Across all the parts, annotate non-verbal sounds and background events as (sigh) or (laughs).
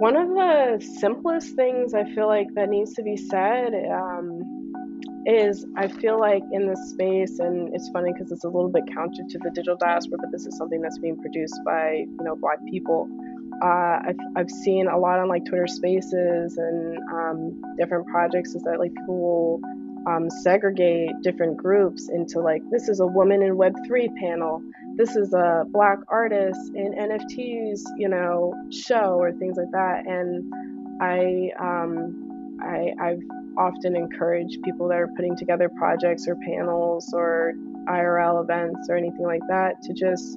One of the simplest things I feel like that needs to be said um, is I feel like in this space, and it's funny because it's a little bit counter to the digital diaspora, but this is something that's being produced by you know Black people. Uh, I've, I've seen a lot on like Twitter Spaces and um, different projects is that like people will um, segregate different groups into like this is a woman in Web3 panel, this is a black artist in NFTs, you know, show or things like that. And I, um, I, I've often encouraged people that are putting together projects or panels or IRL events or anything like that to just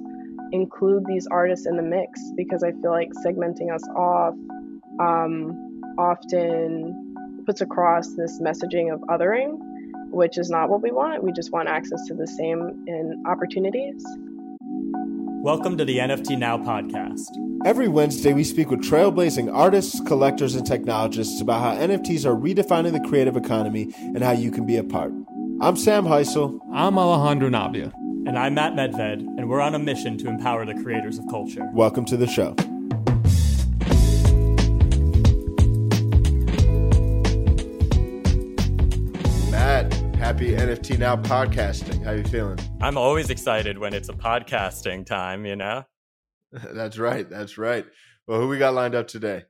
include these artists in the mix because I feel like segmenting us off um, often puts across this messaging of othering, which is not what we want. We just want access to the same in opportunities. Welcome to the NFT Now podcast. Every Wednesday, we speak with trailblazing artists, collectors, and technologists about how NFTs are redefining the creative economy and how you can be a part. I'm Sam Hysell. I'm Alejandro Navia. And I'm Matt Medved, and we're on a mission to empower the creators of culture. Welcome to the show. Happy NFT Now podcasting. How you feeling? I'm always excited when it's a podcasting time, you know? (laughs) that's right. That's right. Well, who we got lined up today?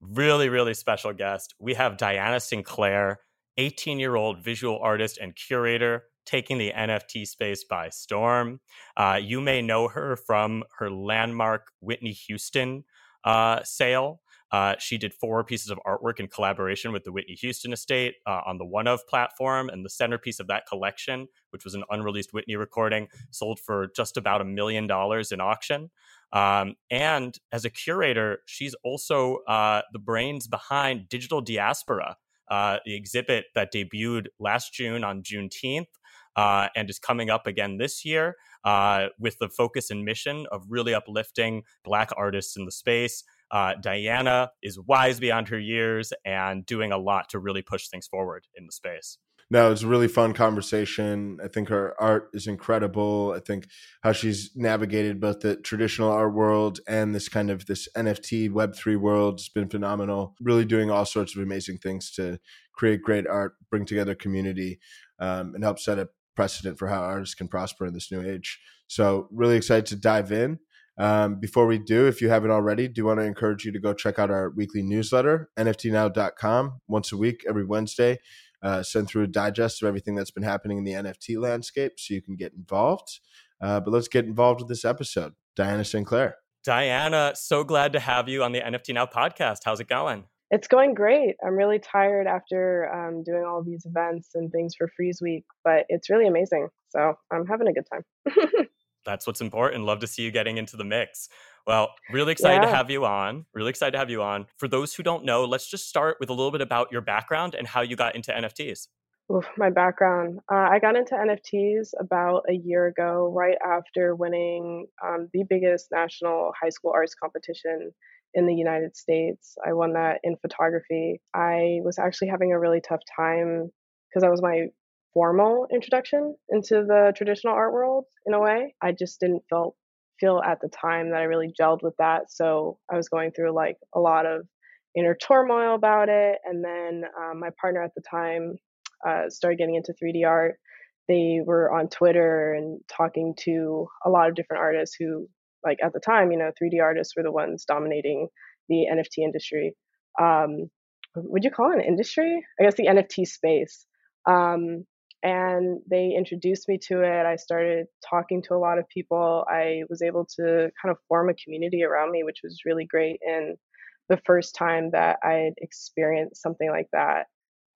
Really, really special guest. We have Diana Sinclair, 18 year old visual artist and curator, taking the NFT space by storm. Uh, you may know her from her landmark Whitney Houston uh, sale. Uh, she did four pieces of artwork in collaboration with the Whitney Houston Estate uh, on the OneOf platform, and the centerpiece of that collection, which was an unreleased Whitney recording, sold for just about a million dollars in auction. Um, and as a curator, she's also uh, the brains behind Digital Diaspora, uh, the exhibit that debuted last June on Juneteenth. Uh, and is coming up again this year uh, with the focus and mission of really uplifting Black artists in the space, uh, Diana is wise beyond her years and doing a lot to really push things forward in the space. No, it's a really fun conversation. I think her art is incredible. I think how she's navigated both the traditional art world and this kind of this NFT Web three world has been phenomenal. Really doing all sorts of amazing things to create great art, bring together community, um, and help set a precedent for how artists can prosper in this new age. So really excited to dive in. Um, before we do, if you haven't already, do want to encourage you to go check out our weekly newsletter, nftnow.com, once a week, every Wednesday. Uh, send through a digest of everything that's been happening in the NFT landscape so you can get involved. Uh, but let's get involved with this episode. Diana Sinclair. Diana, so glad to have you on the NFT Now podcast. How's it going? It's going great. I'm really tired after um, doing all these events and things for Frieze Week, but it's really amazing. So I'm having a good time. (laughs) that's what's important. Love to see you getting into the mix. Well, really excited yeah. to have you on. Really excited to have you on. For those who don't know, let's just start with a little bit about your background and how you got into NFTs. Oof, my background. Uh, I got into NFTs about a year ago, right after winning um, the biggest national high school arts competition in the United States. I won that in photography. I was actually having a really tough time because that was my formal introduction into the traditional art world in a way. I just didn't feel feel at the time that I really gelled with that. So I was going through like a lot of inner turmoil about it. And then um, my partner at the time uh, started getting into 3D art. They were on Twitter and talking to a lot of different artists who, like at the time, you know, 3D artists were the ones dominating the NFT industry. Um, would you call it an industry? I guess the NFT space. Um, and they introduced me to it. I started talking to a lot of people. I was able to kind of form a community around me, which was really great. And the first time that I had experienced something like that.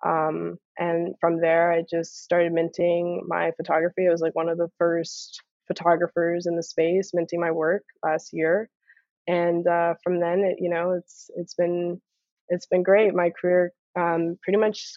Um, and from there, I just started minting my photography. I was like one of the first photographers in the space minting my work last year. And uh, from then, it, you know, it's it's been it's been great. My career um, pretty much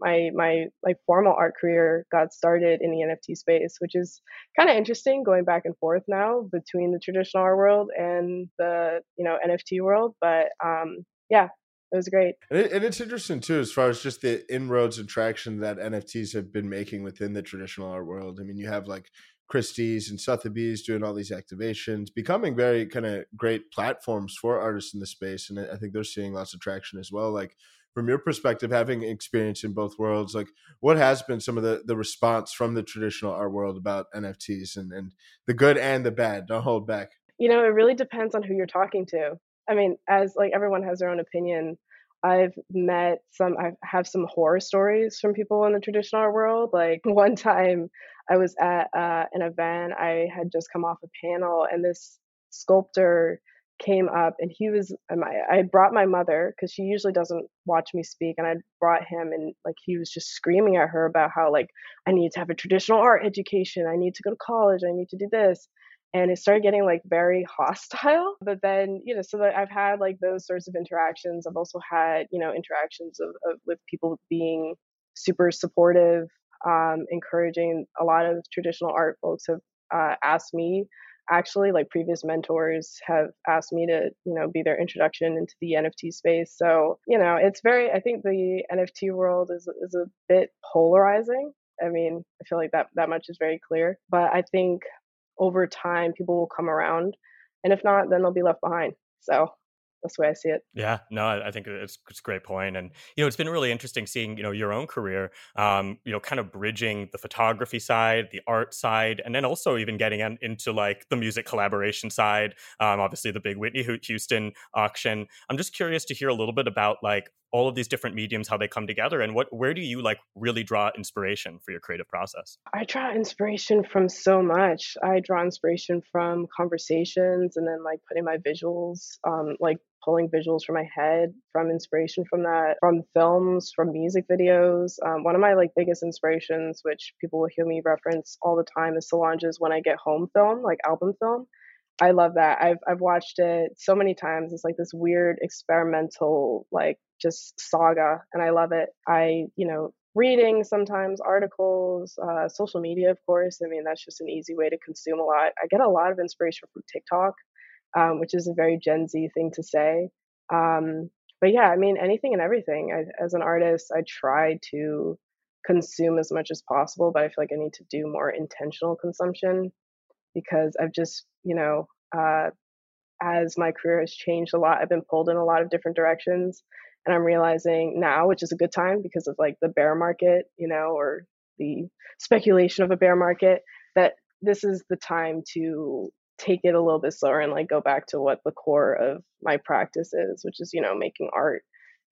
my my like formal art career got started in the NFT space, which is kind of interesting going back and forth now between the traditional art world and the you know NFT world. But um, yeah, it was great. And, it, and, it's interesting too, as far as just the inroads and traction that NFTs have been making within the traditional art world. I mean, you have like Christie's and Sotheby's doing all these activations, becoming very kind of great platforms for artists in the space. And I think they're seeing lots of traction as well. Like from your perspective, having experience in both worlds, like what has been some of the, the response from the traditional art world about NFTs and, and the good and the bad? Don't hold back. You know, it really depends on who you're talking to. I mean, as like everyone has their own opinion. I've met some, I have some horror stories from people in the traditional art world. Like (laughs) one time I was at uh, an event, I had just come off a panel, and this sculptor came up and he was I had brought my mother because she usually doesn't watch me speak and I brought him and like he was just screaming at her about how like I need to have a traditional art education. I need to go to college. I need to do this. And it started getting like very hostile (laughs) but then you know so that I've had like those sorts of interactions. I've also had you know interactions of, of with people being super supportive um, encouraging. A lot of traditional art folks have uh, asked me actually like previous mentors have asked me to you know be their introduction into the nft space. So you know it's very i think the nft world is is a bit polarizing. I mean i feel like that that much is very clear. But i think over time people will come around and if not then they'll be left behind. So that's the way I see it. Yeah, no, I think it's, it's a great point, and you know, it's been really interesting seeing you know your own career, um, you know, kind of bridging the photography side, the art side, and then also even getting in, into like the music collaboration side. Um, obviously, the big Whitney Houston auction. I'm just curious to hear a little bit about like all of these different mediums how they come together and what where do you like really draw inspiration for your creative process i draw inspiration from so much i draw inspiration from conversations and then like putting my visuals um, like pulling visuals from my head from inspiration from that from films from music videos um, one of my like biggest inspirations which people will hear me reference all the time is solange's when i get home film like album film I love that. I've I've watched it so many times. It's like this weird experimental like just saga and I love it. I, you know, reading sometimes articles, uh, social media, of course. I mean, that's just an easy way to consume a lot. I get a lot of inspiration from TikTok, um, which is a very Gen Z thing to say. Um, but yeah, I mean, anything and everything. I, as an artist, I try to consume as much as possible, but I feel like I need to do more intentional consumption because I've just, you know, uh, as my career has changed a lot, I've been pulled in a lot of different directions. And I'm realizing now, which is a good time because of like the bear market, you know, or the speculation of a bear market, that this is the time to take it a little bit slower and like go back to what the core of my practice is, which is, you know, making art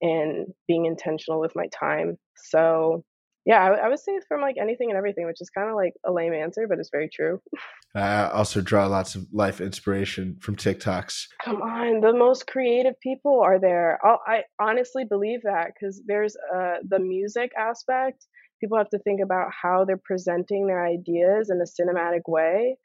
and being intentional with my time. So yeah, I, I would say from like anything and everything, which is kind of like a lame answer, but it's very true. I also draw lots of life inspiration from TikToks. Come on, the most creative people are there. I'll, i honestly believe that because there's uh, the music aspect. People have to think about how they're presenting their ideas in a cinematic way.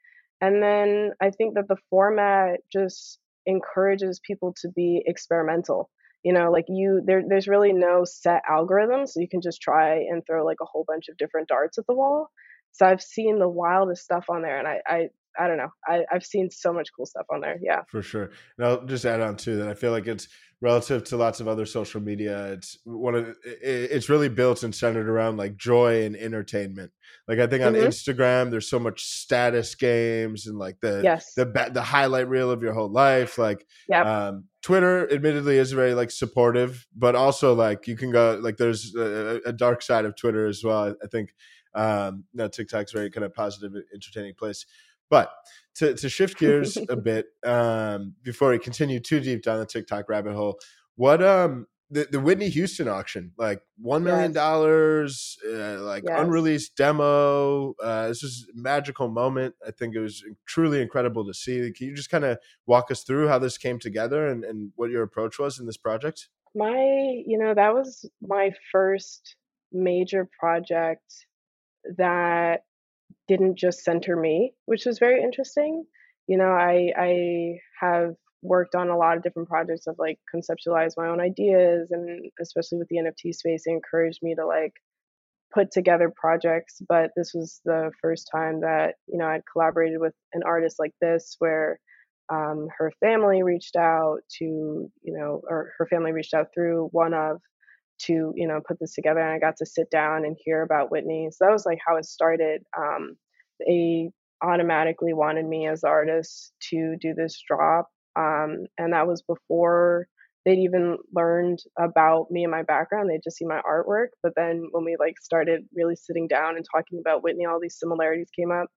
And then I think that the format just encourages people to be experimental you know like you there there's really no set algorithm so you can just try and throw like a whole bunch of different darts at the wall so i've seen the wildest stuff on there and i i I don't know. I, I've seen so much cool stuff on there. Yeah. For sure. And I'll just add on to that. I feel like it's relative to lots of other social media. It's one of it's really built and centered around like joy and entertainment. Like I think on mm-hmm. Instagram, there's so much status games and like the yes. the the highlight reel of your whole life. Like yep. um, Twitter, admittedly, is very like supportive, but also like you can go like there's a, a dark side of Twitter as well. I think um, no, TikTok's very kind of positive, entertaining place. But to, to shift gears a (laughs) bit um, before we continue too deep down the TikTok rabbit hole, what um the, the Whitney Houston auction, like one million dollars, yes. uh, like yes. unreleased demo. Uh, this was a magical moment. I think it was truly incredible to see. Can you just kind of walk us through how this came together and, and what your approach was in this project? My, you know, that was my first major project that didn't just center me, which was very interesting. You know, I I have worked on a lot of different projects of like conceptualize my own ideas and especially with the NFT space, it encouraged me to like put together projects. But this was the first time that, you know, I'd collaborated with an artist like this where um, her family reached out to, you know, or her family reached out through OneOf to you know put this together and i got to sit down and hear about whitney so that was like how it started um, a automatically wanted me as artist to do this drop. Um, and that was before they'd even learned about me and my background. They'd just see my artwork. But then when we like started really sitting down and talking about Whitney, all these similarities came up.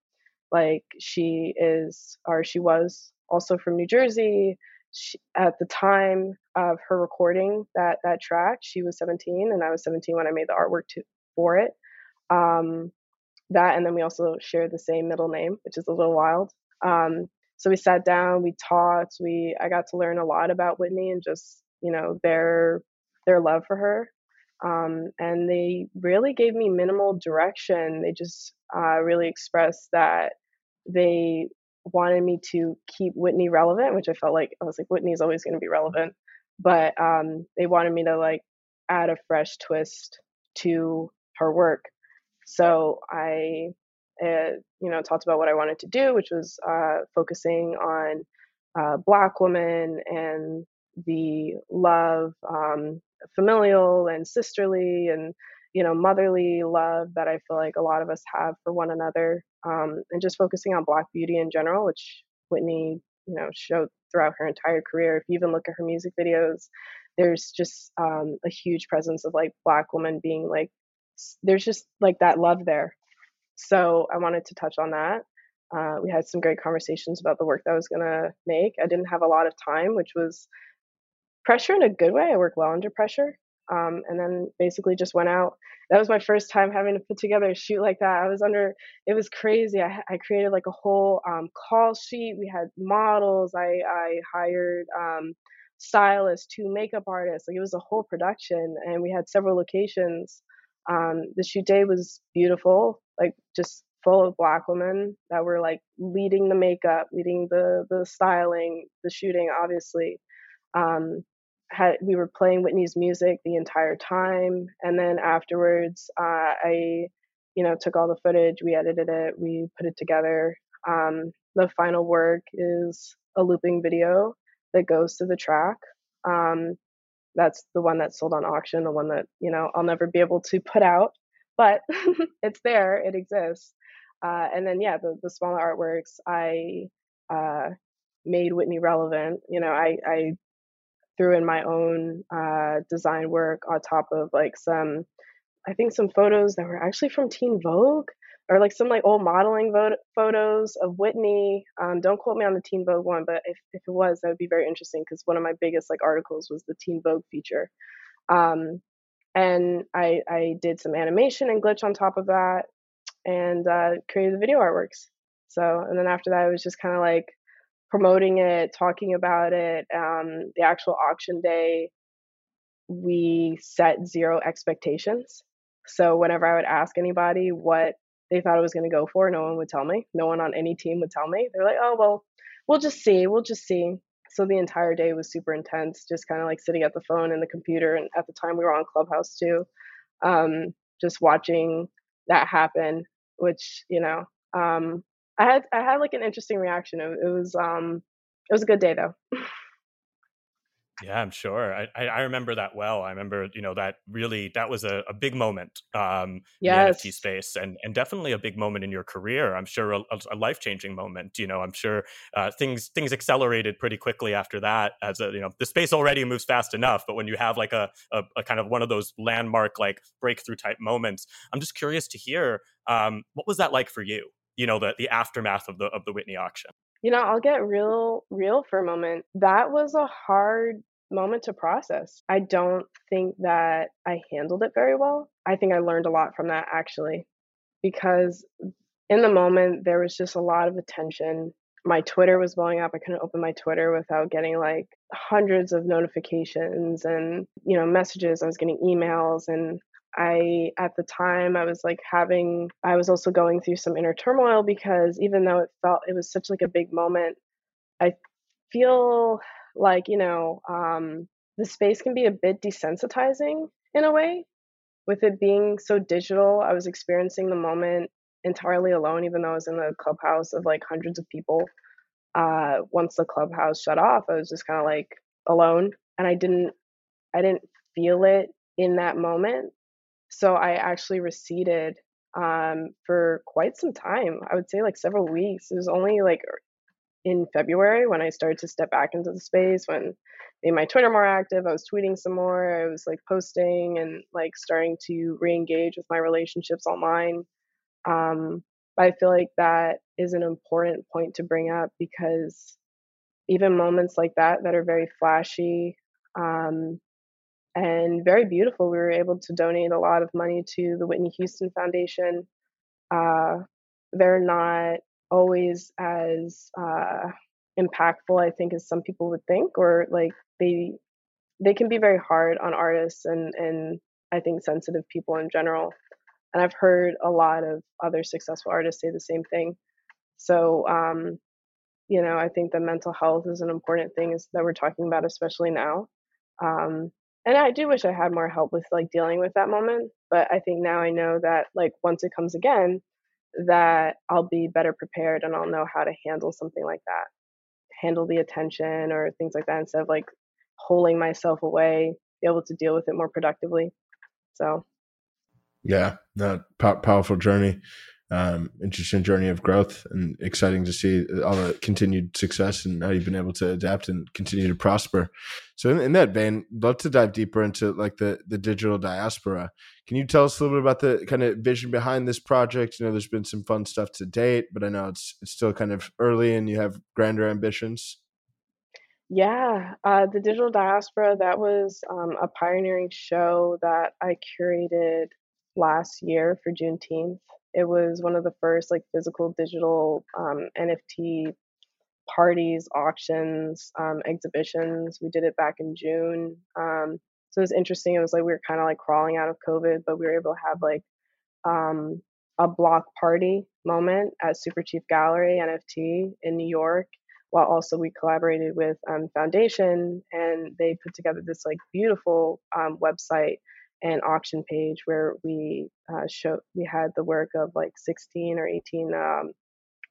Like she is, or she was also from New Jersey. She, at the time of her recording that that track, she was 17, and I was 17 when I made the artwork to, for it. Um, that, and then we also share the same middle name, which is a little wild. Um, so we sat down, we talked, we I got to learn a lot about Whitney and just you know their their love for her. Um, and they really gave me minimal direction. They just uh, really expressed that they wanted me to keep Whitney relevant, which I felt like I was like Whitney's always going to be relevant, but um, they wanted me to like add a fresh twist to her work. So I, uh, you know, talked about what I wanted to do, which was uh, focusing on uh, Black women and the love, um, familial and sisterly and you know motherly love that I feel like a lot of us have for one another, um, and just focusing on Black beauty in general, which Whitney, you know, showed throughout her entire career. If you even look at her music videos, there's just um, a huge presence of like Black women being like there's just like that love there. So I wanted to touch on that. Uh, we had some great conversations about the work that I was gonna make. I didn't have a lot of time, which was pressure in a good way. I work well under pressure. Um, and then basically just went out. That was my first time having to put together a shoot like that. I was under, it was crazy. I, I created like a whole um, call sheet. We had models. I, I hired um, stylists, two makeup artists. Like it was a whole production, and we had several locations. Um, the shoot day was beautiful, like just full of black women that were like leading the makeup, leading the the styling, the shooting, obviously. Um, had we were playing Whitney's music the entire time, and then afterwards, uh, I, you know, took all the footage, we edited it, we put it together. Um, the final work is a looping video that goes to the track. Um, that's the one that's sold on auction, the one that you know I'll never be able to put out, but (laughs) it's there, it exists. Uh, and then yeah, the the smaller artworks I uh, made Whitney relevant. You know, I I threw in my own uh, design work on top of like some, I think some photos that were actually from Teen Vogue or like some like old modeling vo- photos of Whitney. Um, don't quote me on the Teen Vogue one, but if, if it was, that would be very interesting because one of my biggest like articles was the Teen Vogue feature. Um, and I, I did some animation and glitch on top of that and uh, created the video artworks. So, and then after that, it was just kind of like promoting it, talking about it. Um, the actual auction day, we set zero expectations. So whenever I would ask anybody what they thought it was going to go for, no one would tell me. No one on any team would tell me. They're like, oh, well, we'll just see. We'll just see. So the entire day was super intense, just kind of like sitting at the phone and the computer. And at the time, we were on Clubhouse too, um, just watching that happen, which, you know, um, I had I had like an interesting reaction. It, it was um it was a good day though. Yeah, I'm sure. I, I remember that well. I remember, you know, that really that was a, a big moment um yes. in the NFT space and and definitely a big moment in your career. I'm sure a, a life changing moment. You know, I'm sure uh, things things accelerated pretty quickly after that. As a, you know, the space already moves fast enough, but when you have like a, a, a kind of one of those landmark like breakthrough type moments, I'm just curious to hear um, what was that like for you? You know the the aftermath of the of the Whitney auction. You know, I'll get real real for a moment. That was a hard moment to process. I don't think that I handled it very well. I think I learned a lot from that actually because in the moment there was just a lot of attention. My Twitter was blowing up. I couldn't open my Twitter without getting like hundreds of notifications and, you know, messages. I was getting emails and I, at the time, I was like having, I was also going through some inner turmoil because even though it felt, it was such like a big moment, I feel like, you know, um, the space can be a bit desensitizing in a way. With it being so digital, I was experiencing the moment entirely alone, even though I was in the clubhouse of like hundreds of people. Uh, once the clubhouse shut off, I was just kind of like alone, and I didn't, I didn't feel it in that moment so I actually receded um, for quite some time. I would say like several weeks. It was only like in February when I started to step back into the space when made my Twitter more active. I was tweeting some more. I was like posting and like starting to re-engage with my relationships online. Um, I feel like that is an important point to bring up because even moments like that that are very flashy um, and very beautiful, we were able to donate a lot of money to the Whitney Houston Foundation. Uh, they're not always as uh, impactful, I think, as some people would think, or like they they can be very hard on artists and and I think sensitive people in general. And I've heard a lot of other successful artists say the same thing. So um, you know, I think that mental health is an important thing is, that we're talking about, especially now. Um, and I do wish I had more help with like dealing with that moment. But I think now I know that like once it comes again, that I'll be better prepared and I'll know how to handle something like that, handle the attention or things like that instead of like holding myself away, be able to deal with it more productively. So, yeah, that powerful journey um, interesting journey of growth and exciting to see all the continued success and how you've been able to adapt and continue to prosper. So in, in that vein, love to dive deeper into like the the digital diaspora. Can you tell us a little bit about the kind of vision behind this project? You know, there's been some fun stuff to date, but I know it's it's still kind of early and you have grander ambitions. Yeah, uh, the digital diaspora that was um, a pioneering show that I curated last year for Juneteenth. It was one of the first like physical digital um, NFT parties, auctions, um, exhibitions. We did it back in June. Um, so it was interesting. It was like we were kind of like crawling out of COVID, but we were able to have like um, a block party moment at Superchief Gallery NFT in New York. While also we collaborated with um, Foundation and they put together this like beautiful um, website an auction page where we uh, show we had the work of like 16 or 18 um,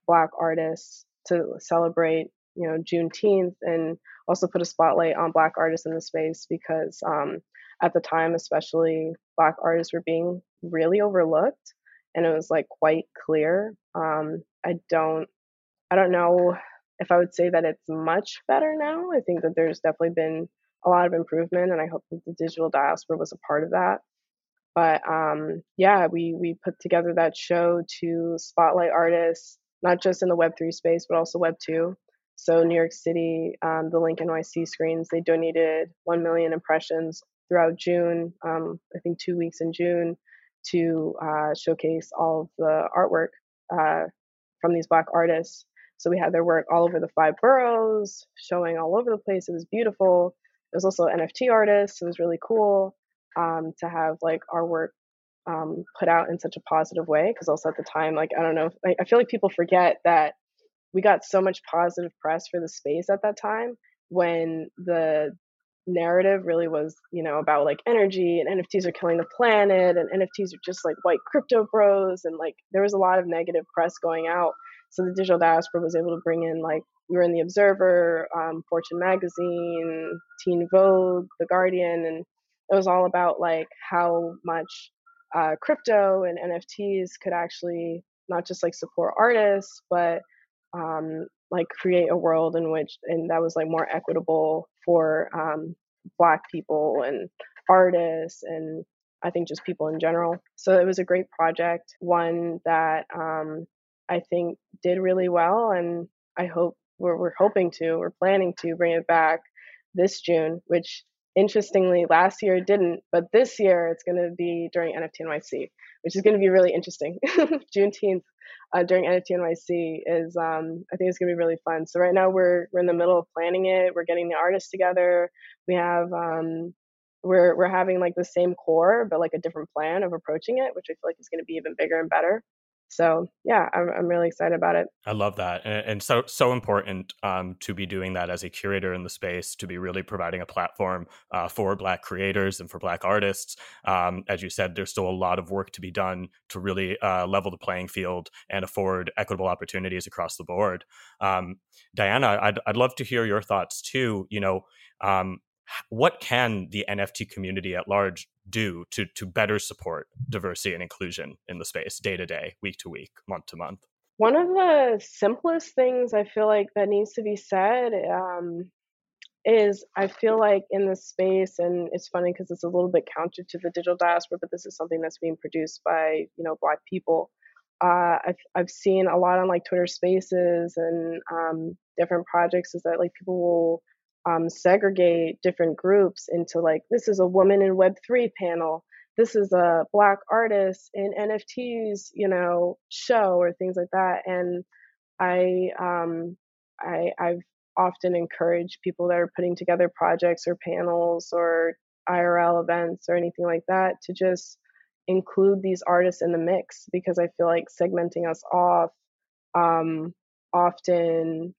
black artists to celebrate you know Juneteenth and also put a spotlight on black artists in the space because um, at the time especially black artists were being really overlooked and it was like quite clear. Um, I don't I don't know if I would say that it's much better now. I think that there's definitely been a lot of improvement, and I hope that the digital diaspora was a part of that. But um, yeah, we we put together that show to spotlight artists, not just in the Web three space, but also Web two. So New York City, um, the LinkNYC screens, they donated one million impressions throughout June. Um, I think two weeks in June to uh, showcase all of the artwork uh, from these Black artists. So we had their work all over the five boroughs, showing all over the place. It was beautiful. Was also NFT artist. It was really cool um, to have like our work um, put out in such a positive way. Because also at the time, like I don't know, I, I feel like people forget that we got so much positive press for the space at that time when the narrative really was, you know, about like energy and NFTs are killing the planet and NFTs are just like white crypto bros and like there was a lot of negative press going out. So the digital diaspora was able to bring in like we were in the Observer, um, Fortune magazine, Teen Vogue, The Guardian, and it was all about like how much uh, crypto and NFTs could actually not just like support artists, but um, like create a world in which and that was like more equitable for um, Black people and artists and I think just people in general. So it was a great project, one that um, I think did really well, and I hope we're, we're hoping to, we're planning to bring it back this June, which interestingly last year it didn't, but this year it's going to be during NFT NYC, which is going to be really interesting. (laughs) Juneteenth uh, during NFT NYC is, um, I think it's going to be really fun. So right now we're we're in the middle of planning it. We're getting the artists together. We have um, we're we're having like the same core, but like a different plan of approaching it, which I feel like is going to be even bigger and better. So yeah, I'm, I'm really excited about it. I love that, and, and so so important um, to be doing that as a curator in the space, to be really providing a platform uh, for Black creators and for Black artists. Um, as you said, there's still a lot of work to be done to really uh, level the playing field and afford equitable opportunities across the board. Um, Diana, I'd I'd love to hear your thoughts too. You know, um, what can the NFT community at large do to to better support diversity and inclusion in the space day to day, week to week, month to month? One of the simplest things I feel like that needs to be said um, is I feel like in this space, and it's funny because it's a little bit counter to the digital diaspora, but this is something that's being produced by you know Black people. Uh, I've I've seen a lot on like Twitter Spaces and um, different projects is that like people will um, segregate different groups into like this is a woman in Web three panel, this is a Black artist in NFTs, you know, show or things like that, and I um, I I've often encourage people that are putting together projects or panels or IRL events or anything like that to just include these artists in the mix because I feel like segmenting us off um, often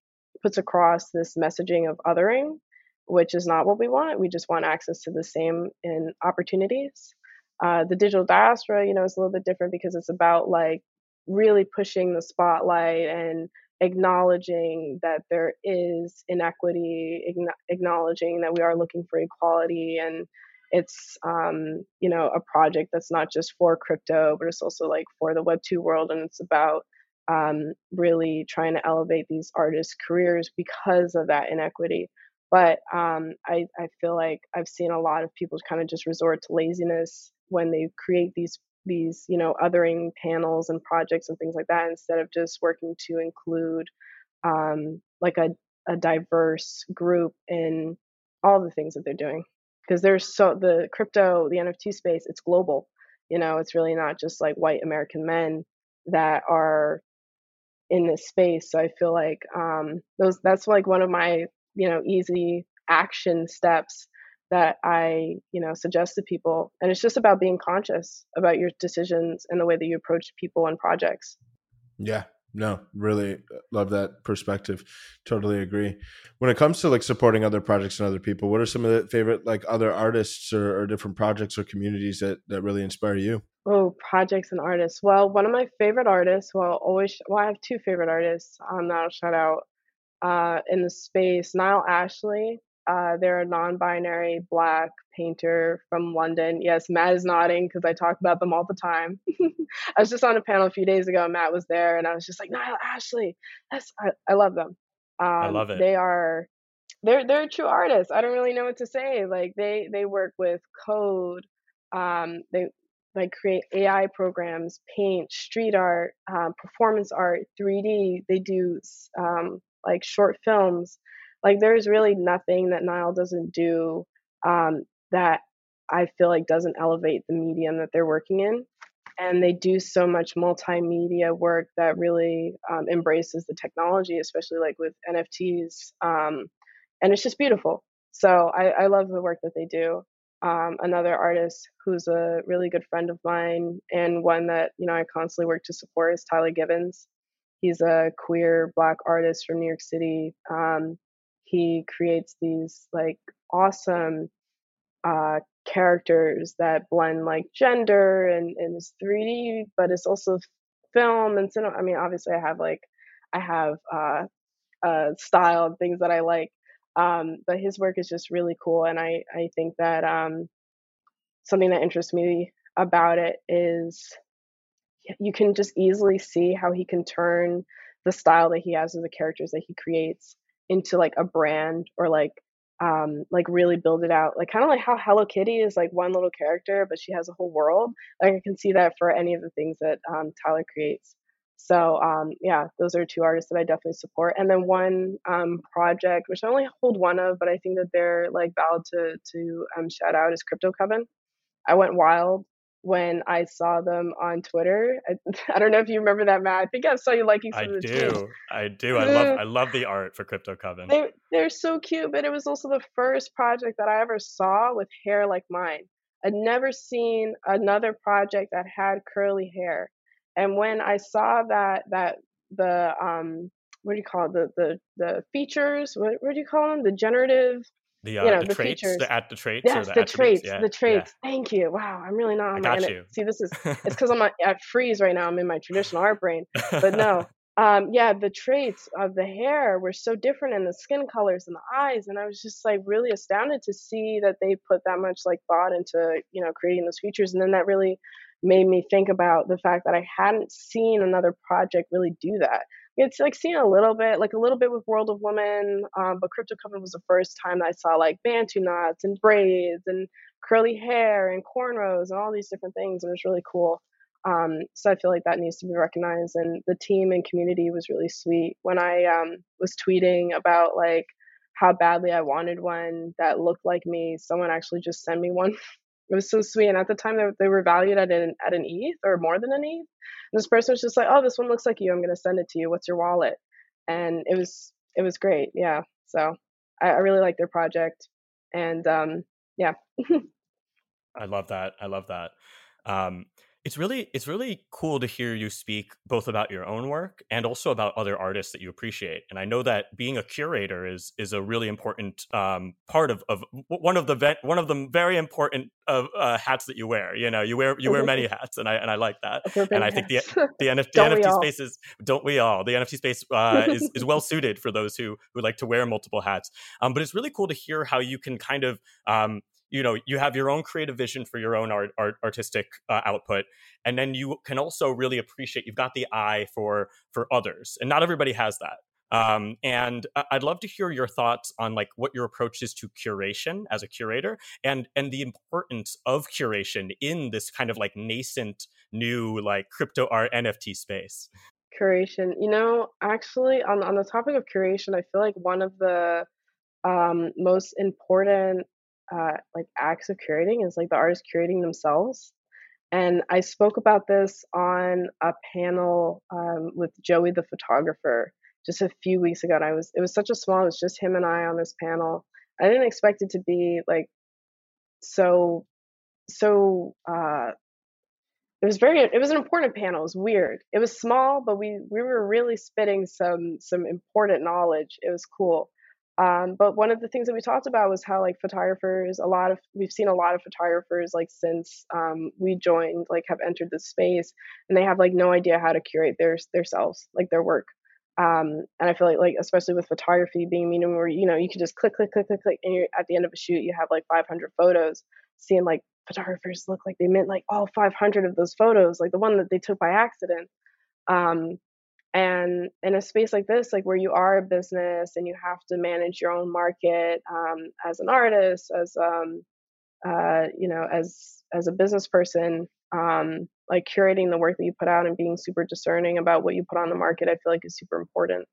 puts across this messaging of othering, which is not what we want. We just want access to the same in opportunities. Uh, the digital diaspora, you know, is a little bit different because it's about like really pushing the spotlight and acknowledging that there is inequity, acknowledging that we are looking for equality, and it's um, you know a project that's not just for crypto, but it's also like for the Web two world, and it's about um, really trying to elevate these artists' careers because of that inequity. But um, I, I feel like I've seen a lot of people kind of just resort to laziness when they create these these you know othering panels and projects and things like that instead of just working to include um, like a, a diverse group in all the things that they're doing because there's so the crypto the nft space it's global you know it's really not just like white american men that are in this space so i feel like um those that's like one of my you know easy action steps that I, you know, suggest to people. And it's just about being conscious about your decisions and the way that you approach people and projects. Yeah. No, really uh, love that perspective. Totally agree. When it comes to like supporting other projects and other people, what are some of the favorite like other artists or, or different projects or communities that that really inspire you? Oh, projects and artists. Well, one of my favorite artists, well, always, well, I have two favorite artists um, that I'll shout out uh, in the space. Niall Ashley uh, they're a non-binary black painter from London. Yes, Matt is nodding because I talk about them all the time. (laughs) I was just on a panel a few days ago. and Matt was there, and I was just like, Niall Ashley, that's I, I love them. Um, I love it. They are they're they're true artists. I don't really know what to say. Like they they work with code. Um, they like create AI programs, paint, street art, um, performance art, 3D. They do um, like short films. Like there's really nothing that Niall doesn't do um, that I feel like doesn't elevate the medium that they're working in. And they do so much multimedia work that really um, embraces the technology, especially like with NFTs. Um, and it's just beautiful. So I, I, love the work that they do. Um, another artist who's a really good friend of mine and one that you know I constantly work to support is Tyler Gibbons. He's a queer black artist from New York City. Um, he creates these like awesome uh, characters that blend like gender and, and it's 3D, but it's also film and cinema. I mean, obviously, I have like I have uh, uh, style and things that I like, um, but his work is just really cool, and I I think that um, something that interests me about it is you can just easily see how he can turn the style that he has of the characters that he creates into like a brand or like um like really build it out like kind of like how hello kitty is like one little character but she has a whole world. Like i can see that for any of the things that um, tyler creates so um yeah those are two artists that i definitely support and then one um project which i only hold one of but i think that they're like valid to to um shout out is crypto coven i went wild when I saw them on Twitter. I, (laughs) I, don't know if you remember that, Matt. I think I saw you liking some I of the do. Tweets. I do. I love I love the art for Crypto Coven. They, they're so cute, but it was also the first project that I ever saw with hair like mine. I'd never seen another project that had curly hair. And when I saw that that the um what do you call it? the the the features what, what do you call them the generative the, uh, you know, the, the traits, features. the at the traits, yes, the, the traits, yeah, the traits. Yeah. Thank you. Wow, I'm really not on I my. You. See, this is it's (laughs) because I'm at Frieze right now. I'm in my traditional art brain, but no, (laughs) um, yeah, the traits of the hair were so different and the skin colors and the eyes. And I was just like really astounded to see that they put that much like thought into, you know, creating those features. And then that really made me think about the fact that I hadn't seen another project really do that. It's like seen a little bit, like a little bit with World of Women, um, but Crypto Coven was the first time that I saw like bantu knots and braids and curly hair and cornrows and all these different things. It was really cool. Um, so I feel like that needs to be recognized. And the team and community was really sweet. When I um, was tweeting about like how badly I wanted one that looked like me, someone actually just sent me one. It was so sweet. And at the time, they, they were valued at an at an ETH or more than an ETH. And this person was just like, "Oh, this one looks like you. I'm gonna send it to you. What's your wallet?" And it was it was great. Yeah. So I, I really like their project. And um, yeah. (laughs) I love that. I love that. Um, it's really it's really cool to hear you speak both about your own work and also about other artists that you appreciate and i know that being a curator is is a really important um, part of, of one of the one of the very important of uh, hats that you wear you know you wear you wear many (laughs) hats and i and i like that and i think the (laughs) the, NF, the nft space is don't we all? The nft space uh, is, is well suited for those who who like to wear multiple hats um, but it's really cool to hear how you can kind of um, you know you have your own creative vision for your own art, art artistic uh, output and then you can also really appreciate you've got the eye for for others and not everybody has that. Um, and i'd love to hear your thoughts on like what your approach is to curation as a curator and and the importance of curation in this kind of like nascent new like crypto art nft space. Curation you know actually on on the topic of curation i feel like one of the um, most important uh, like acts of curating is like the artists curating themselves. And I spoke about this on a panel um, with Joey the photographer just a few weeks ago. And I was it was such a small, it was just him and I on this panel. I didn't expect it to be like so so uh it was very it was an important panel. It was weird. It was small, but we we were really spitting some some important knowledge. It was cool. Um, but one of the things that we talked about was how like photographers, a lot of we've seen a lot of photographers like since um, we joined, like have entered the space, and they have like no idea how to curate their themselves, like their work. Um, and I feel like like especially with photography being medium where you know you can just click click click click click, and you're at the end of a shoot you have like 500 photos. Seeing like photographers look like they meant like all 500 of those photos, like the one that they took by accident. Um, and in a space like this like where you are a business and you have to manage your own market um, as an artist as um, uh, you know as as a business person um, like curating the work that you put out and being super discerning about what you put on the market i feel like is super important.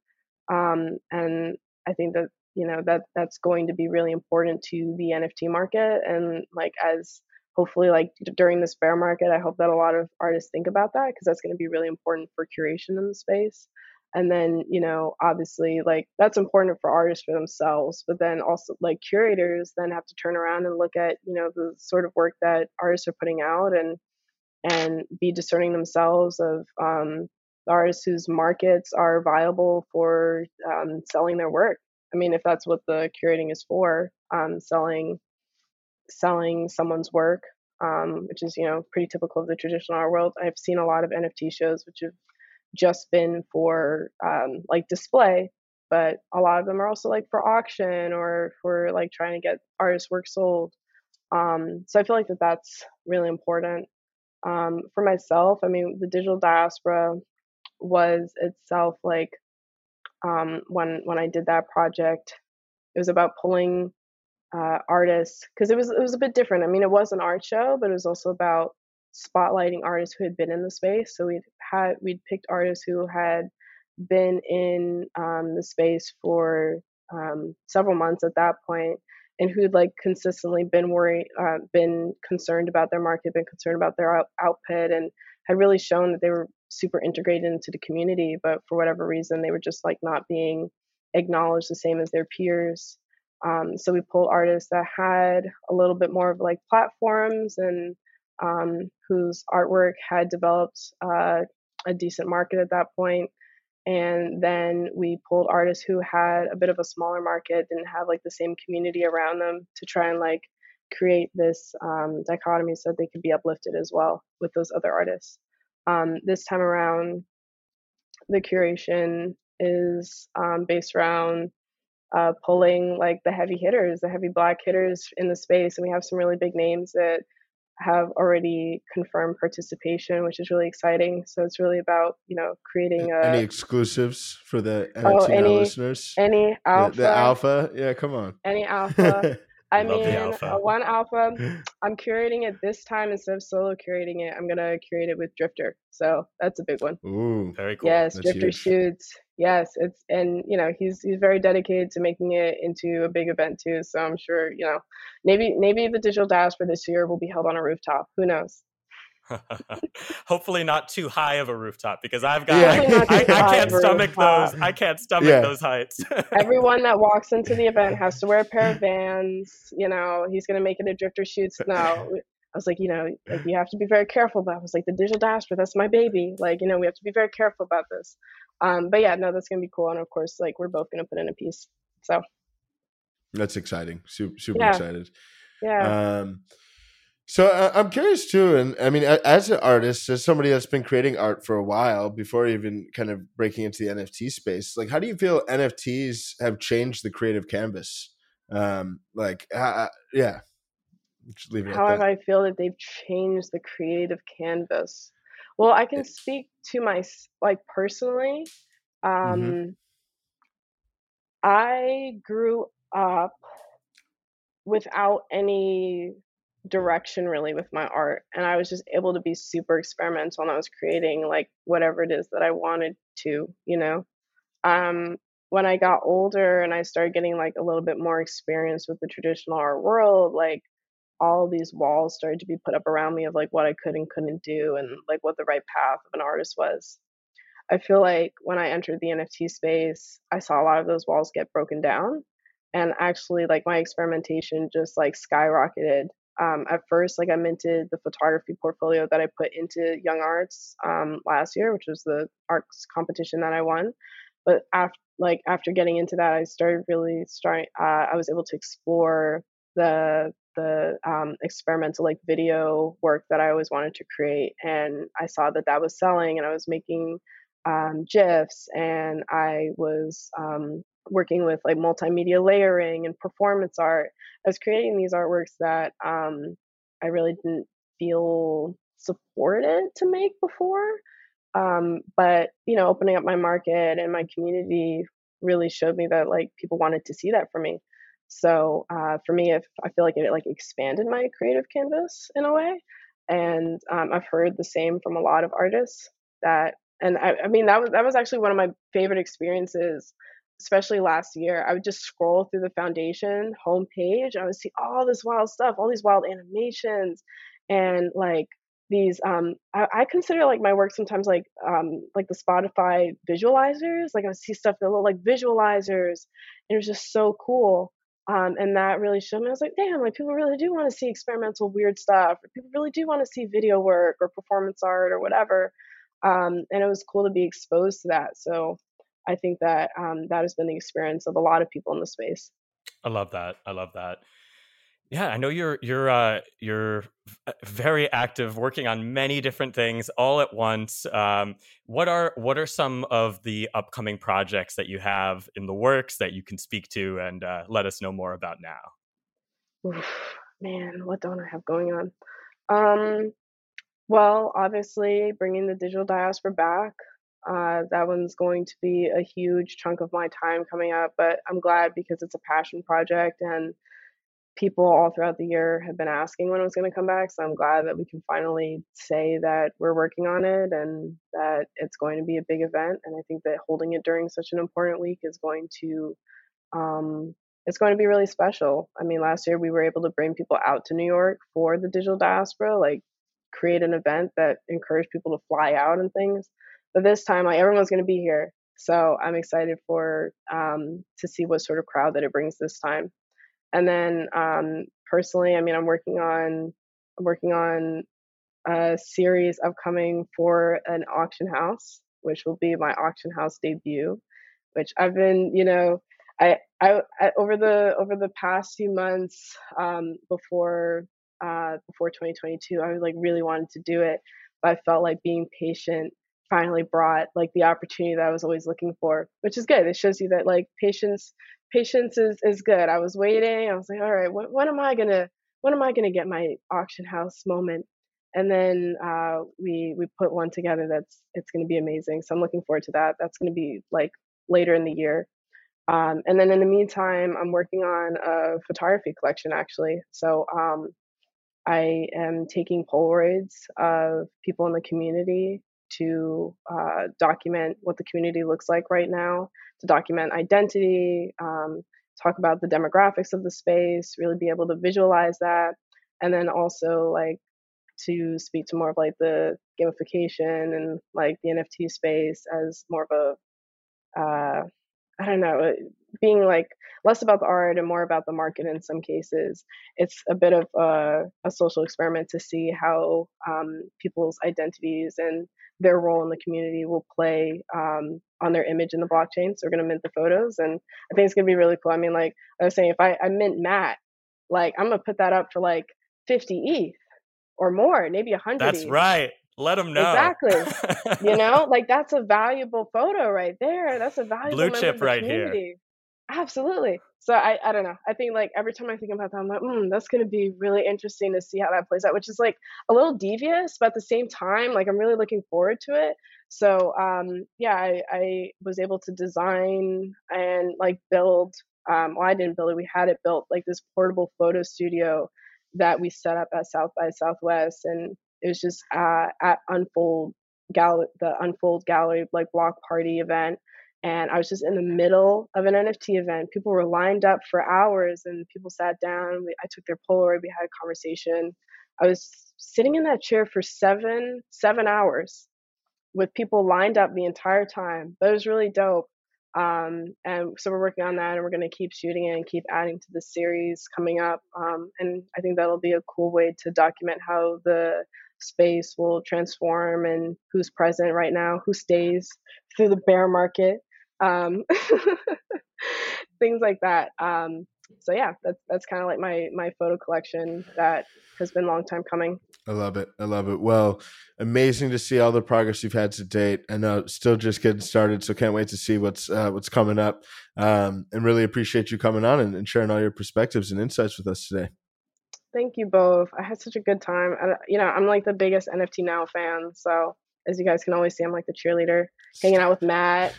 Um, and i think that you know that that's going to be really important to the nft market and like as hopefully like during this bear market i hope that a lot of artists think about that because that's going to be really important for curation in the space. And then you know obviously like that's important for artists for themselves but then also like curators then have to turn around and look at you know the sort of work that artists are putting out and and be discerning themselves of um, artists whose markets are viable for um, selling their work. I mean if that's what the curating is for um, selling selling someone's work, um, which is you know pretty typical of the traditional art world. I've seen a lot of NFT shows which have just been for um, like display, but a lot of them are also like for auction or for like trying to get artist work sold. Um, so I feel like that that's really important. Um, for myself, I mean, the digital diaspora was itself like um, when when I did that project, it was about pulling uh, artists because it was it was a bit different. I mean, it was an art show, but it was also about spotlighting artists who had been in the space. So we'd had we'd picked artists who had been in um, the space for um, several months at that point, and who'd like consistently been worried, uh, been concerned about their market, been concerned about their out- output, and had really shown that they were super integrated into the community. But for whatever reason, they were just like not being acknowledged the same as their peers. Um, so we pulled artists that had a little bit more of like platforms and um, whose artwork had developed uh, a decent market at that point. And then we pulled artists who had a bit of a smaller market, didn't have like the same community around them to try and like create this um, dichotomy so that they could be uplifted as well with those other artists. Um, this time around, the curation is um, based around uh, pulling like the heavy hitters, the heavy black hitters in the space, and we have some really big names that have already confirmed participation, which is really exciting. So it's really about you know creating a, any exclusives for the NFT oh, any, listeners. Any alpha, the, the, alpha, yeah, come on. Any (laughs) alpha. I mean, alpha. Uh, one alpha. I'm curating it this time instead of solo curating it. I'm gonna curate it with Drifter, so that's a big one. Ooh, very cool. Yes, that's Drifter huge. shoots. Yes, it's and you know he's he's very dedicated to making it into a big event too. So I'm sure you know maybe maybe the digital diaspora this year will be held on a rooftop. Who knows? (laughs) Hopefully not too high of a rooftop because I've got yeah. I, I, I, can't stomach those. I can't stomach yeah. those heights. (laughs) Everyone that walks into the event has to wear a pair of Vans. You know, he's gonna make it a drifter shoots. (laughs) No, I was like, you know, like you have to be very careful. But I was like, the digital diaspora, that's my baby. Like, you know, we have to be very careful about this. Um, but yeah, no, that's gonna be cool. And of course, like we're both gonna put in a piece. So that's exciting. Super, super yeah. excited. Yeah. Um, so uh, I'm curious too, and I mean, as an artist, as somebody that's been creating art for a while before even kind of breaking into the NFT space, like, how do you feel NFTs have changed the creative canvas? Um, like, uh, yeah, just leave it. How have I feel that they've changed the creative canvas? Well, I can speak to my like personally. Mm-hmm. Um, mm-hmm. I grew up without any direction really with my art and i was just able to be super experimental and i was creating like whatever it is that i wanted to you know um when i got older and i started getting like a little bit more experience with the traditional art world like all these walls started to be put up around me of like what i could and couldn't do and like what the right path of an artist was i feel like when i entered the nft space i saw a lot of those walls get broken down and actually like my experimentation just like skyrocketed um, at first, like I minted the photography portfolio that I put into YoungArts um, last year, which was the arts competition that I won. But after, like after getting into that, I started really starting. Uh, I was able to explore the the um, experimental like video work that I always wanted to create, and I saw that that was selling, and I was making um, gifs, and I was um, working with like multimedia layering and performance art. I was creating these artworks that um, I really didn't feel supported to make before. Um, but you know, opening up my market and my community really showed me that like people wanted to see that from me. So uh, for me, if I feel like it like expanded my creative canvas in a way, and um, I've heard the same from a lot of artists that, and I, I mean that was that was actually one of my favorite experiences especially last year, I would just scroll through the foundation homepage. I would see all this wild stuff, all these wild animations, and like these. Um, I, I consider like my work sometimes like um, like the Spotify visualizers. Like I would see stuff that look like visualizers, and it was just so cool. Um, and that really showed me. I was like, damn, like people really do want to see experimental weird stuff, or people really do want to see video work or performance art or whatever. Um, and it was cool to be exposed to that. So I think that um, that has been the experience of a lot of people in the space. I love that. I love that. Yeah, I know you're you're uh, you're uh, very active, working on many different things all at once. Um, what are what are some of the upcoming projects that you have in the works that you can speak to and uh, let us know more about now? Oof, man, what don't I have going on? Um, well, obviously, bringing the digital diaspora back. Uh, that one's going to be a huge chunk of my time coming up, but I'm glad because it's a passion project and people all throughout the year have been asking when it was going to come back. So I'm glad that we can finally say that we're working on it and that it's going to be a big event. And I think that holding it during such an important week is going to, um, it's going to be really special. I mean, last year we were able to bring people out to New York for the digital diaspora, like create an event that encouraged people to fly out and things. But this time, like everyone's going to be here, so I'm excited for um, to see what sort of crowd that it brings this time. And then um, personally, I mean, I'm working on I'm working on a series upcoming for an auction house, which will be my auction house debut. Which I've been, you know, I, I, I over the over the past few months um, before uh, before 2022, I was like really wanted to do it, but I felt like being patient finally brought like the opportunity that I was always looking for, which is good. It shows you that like patience patience is is good. I was waiting. I was like, all right, what, when am I gonna when am I gonna get my auction house moment? And then uh, we we put one together that's it's gonna be amazing. So I'm looking forward to that. That's gonna be like later in the year. Um, and then in the meantime, I'm working on a photography collection actually. So um, I am taking Polaroids of people in the community to uh, document what the community looks like right now, to document identity, um, talk about the demographics of the space, really be able to visualize that, and then also like to speak to more of like the gamification and like the NFT space as more of a uh, I don't know, being like less about the art and more about the market in some cases. It's a bit of a, a social experiment to see how um, people's identities and their role in the community will play um, on their image in the blockchain. So we're going to mint the photos, and I think it's going to be really cool. I mean, like I was saying, if I, I mint Matt, like I'm going to put that up for like 50 ETH or more, maybe 100. That's ETH. right. Let them know. Exactly. you (laughs) know, like that's a valuable photo right there. That's a valuable blue chip right community. here. Absolutely. So I, I don't know. I think like every time I think about that, I'm like, mm, that's going to be really interesting to see how that plays out, which is like a little devious, but at the same time, like I'm really looking forward to it. So um, yeah, I, I was able to design and like build. Um, well, I didn't build it. We had it built like this portable photo studio that we set up at South by Southwest, and it was just uh, at Unfold Gallery, the Unfold Gallery like block party event and I was just in the middle of an NFT event. People were lined up for hours, and people sat down. We, I took their Polaroid. We had a conversation. I was sitting in that chair for seven seven hours with people lined up the entire time. But it was really dope. Um, and so we're working on that, and we're going to keep shooting it and keep adding to the series coming up. Um, and I think that'll be a cool way to document how the space will transform and who's present right now, who stays through the bear market um, (laughs) things like that. Um, so yeah, that's that's kind of like my my photo collection that has been a long time coming. I love it. I love it. Well, amazing to see all the progress you've had to date. I know still just getting started, so can't wait to see what's uh, what's coming up. Um, and really appreciate you coming on and, and, sharing all your perspectives and insights with us today. Thank you both. I had such a good time. And, uh, you know, I'm like the biggest NFT Now fan, so as you guys can always see, I'm like the cheerleader, hanging out with Matt,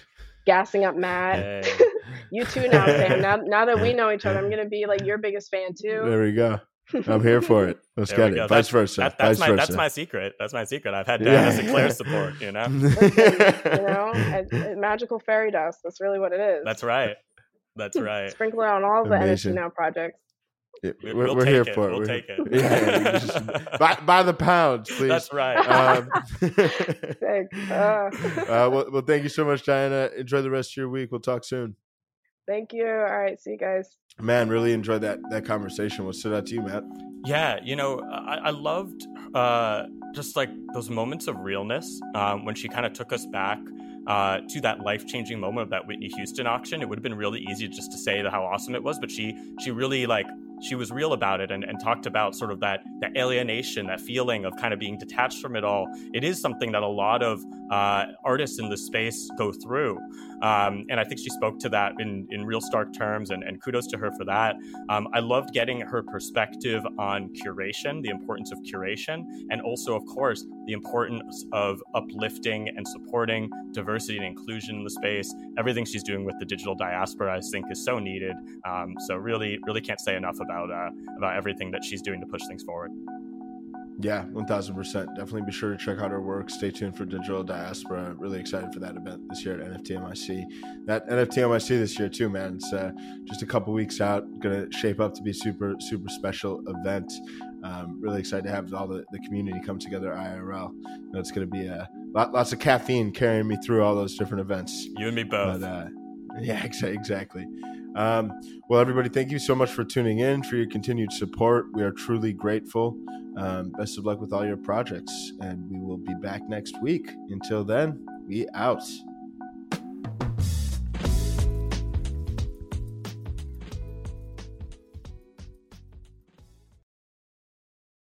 gassing up Matt. Hey. (laughs) you too now, Sam. Now, now that we know each other, I'm gonna be like your biggest fan too. There we go. I'm here for it. (laughs) Let's there get it. Go. Vice that's, versa. That, that's Vice my versa. that's my secret. That's my secret. I've had Diana yeah. Sinclair (laughs) support. You know. Listen, you know, a, a magical fairy dust. That's really what it is. That's right. That's right. Sprinkle it on all the Amazing. NFT now projects. We're, we'll we're here it. for it. We'll we're, take it. (laughs) Yeah, just, (laughs) by, by, the pounds, please. That's right. Um, (laughs) uh. Uh, well, well, thank you so much, Diana. Enjoy the rest of your week. We'll talk soon. Thank you. All right. See you guys. Man, really enjoyed that that conversation. What stood out to you, Matt? Yeah, you know, I, I loved uh, just like those moments of realness um, when she kind of took us back uh, to that life changing moment of that Whitney Houston auction. It would have been really easy just to say how awesome it was, but she she really like she was real about it and, and talked about sort of that that alienation, that feeling of kind of being detached from it all. It is something that a lot of uh, artists in the space go through, um, and I think she spoke to that in in real stark terms. And, and kudos to her for that. Um, I loved getting her perspective on curation, the importance of curation, and also, of course, the importance of uplifting and supporting diversity and inclusion in the space. Everything she's doing with the digital diaspora, I think, is so needed. Um, so really, really can't say enough about uh, about everything that she's doing to push things forward. Yeah, one thousand percent. Definitely be sure to check out her work. Stay tuned for Digital Diaspora. Really excited for that event this year at NFT NYC. That NFT NYC this year too, man. It's uh, just a couple weeks out. Going to shape up to be super super special event. Um, really excited to have all the, the community come together IRL. You know, it's going to be a lot, lots of caffeine carrying me through all those different events. You and me both. But, uh, (laughs) yeah, exactly. Um, well, everybody, thank you so much for tuning in, for your continued support. We are truly grateful. Um, best of luck with all your projects, and we will be back next week. Until then, we out.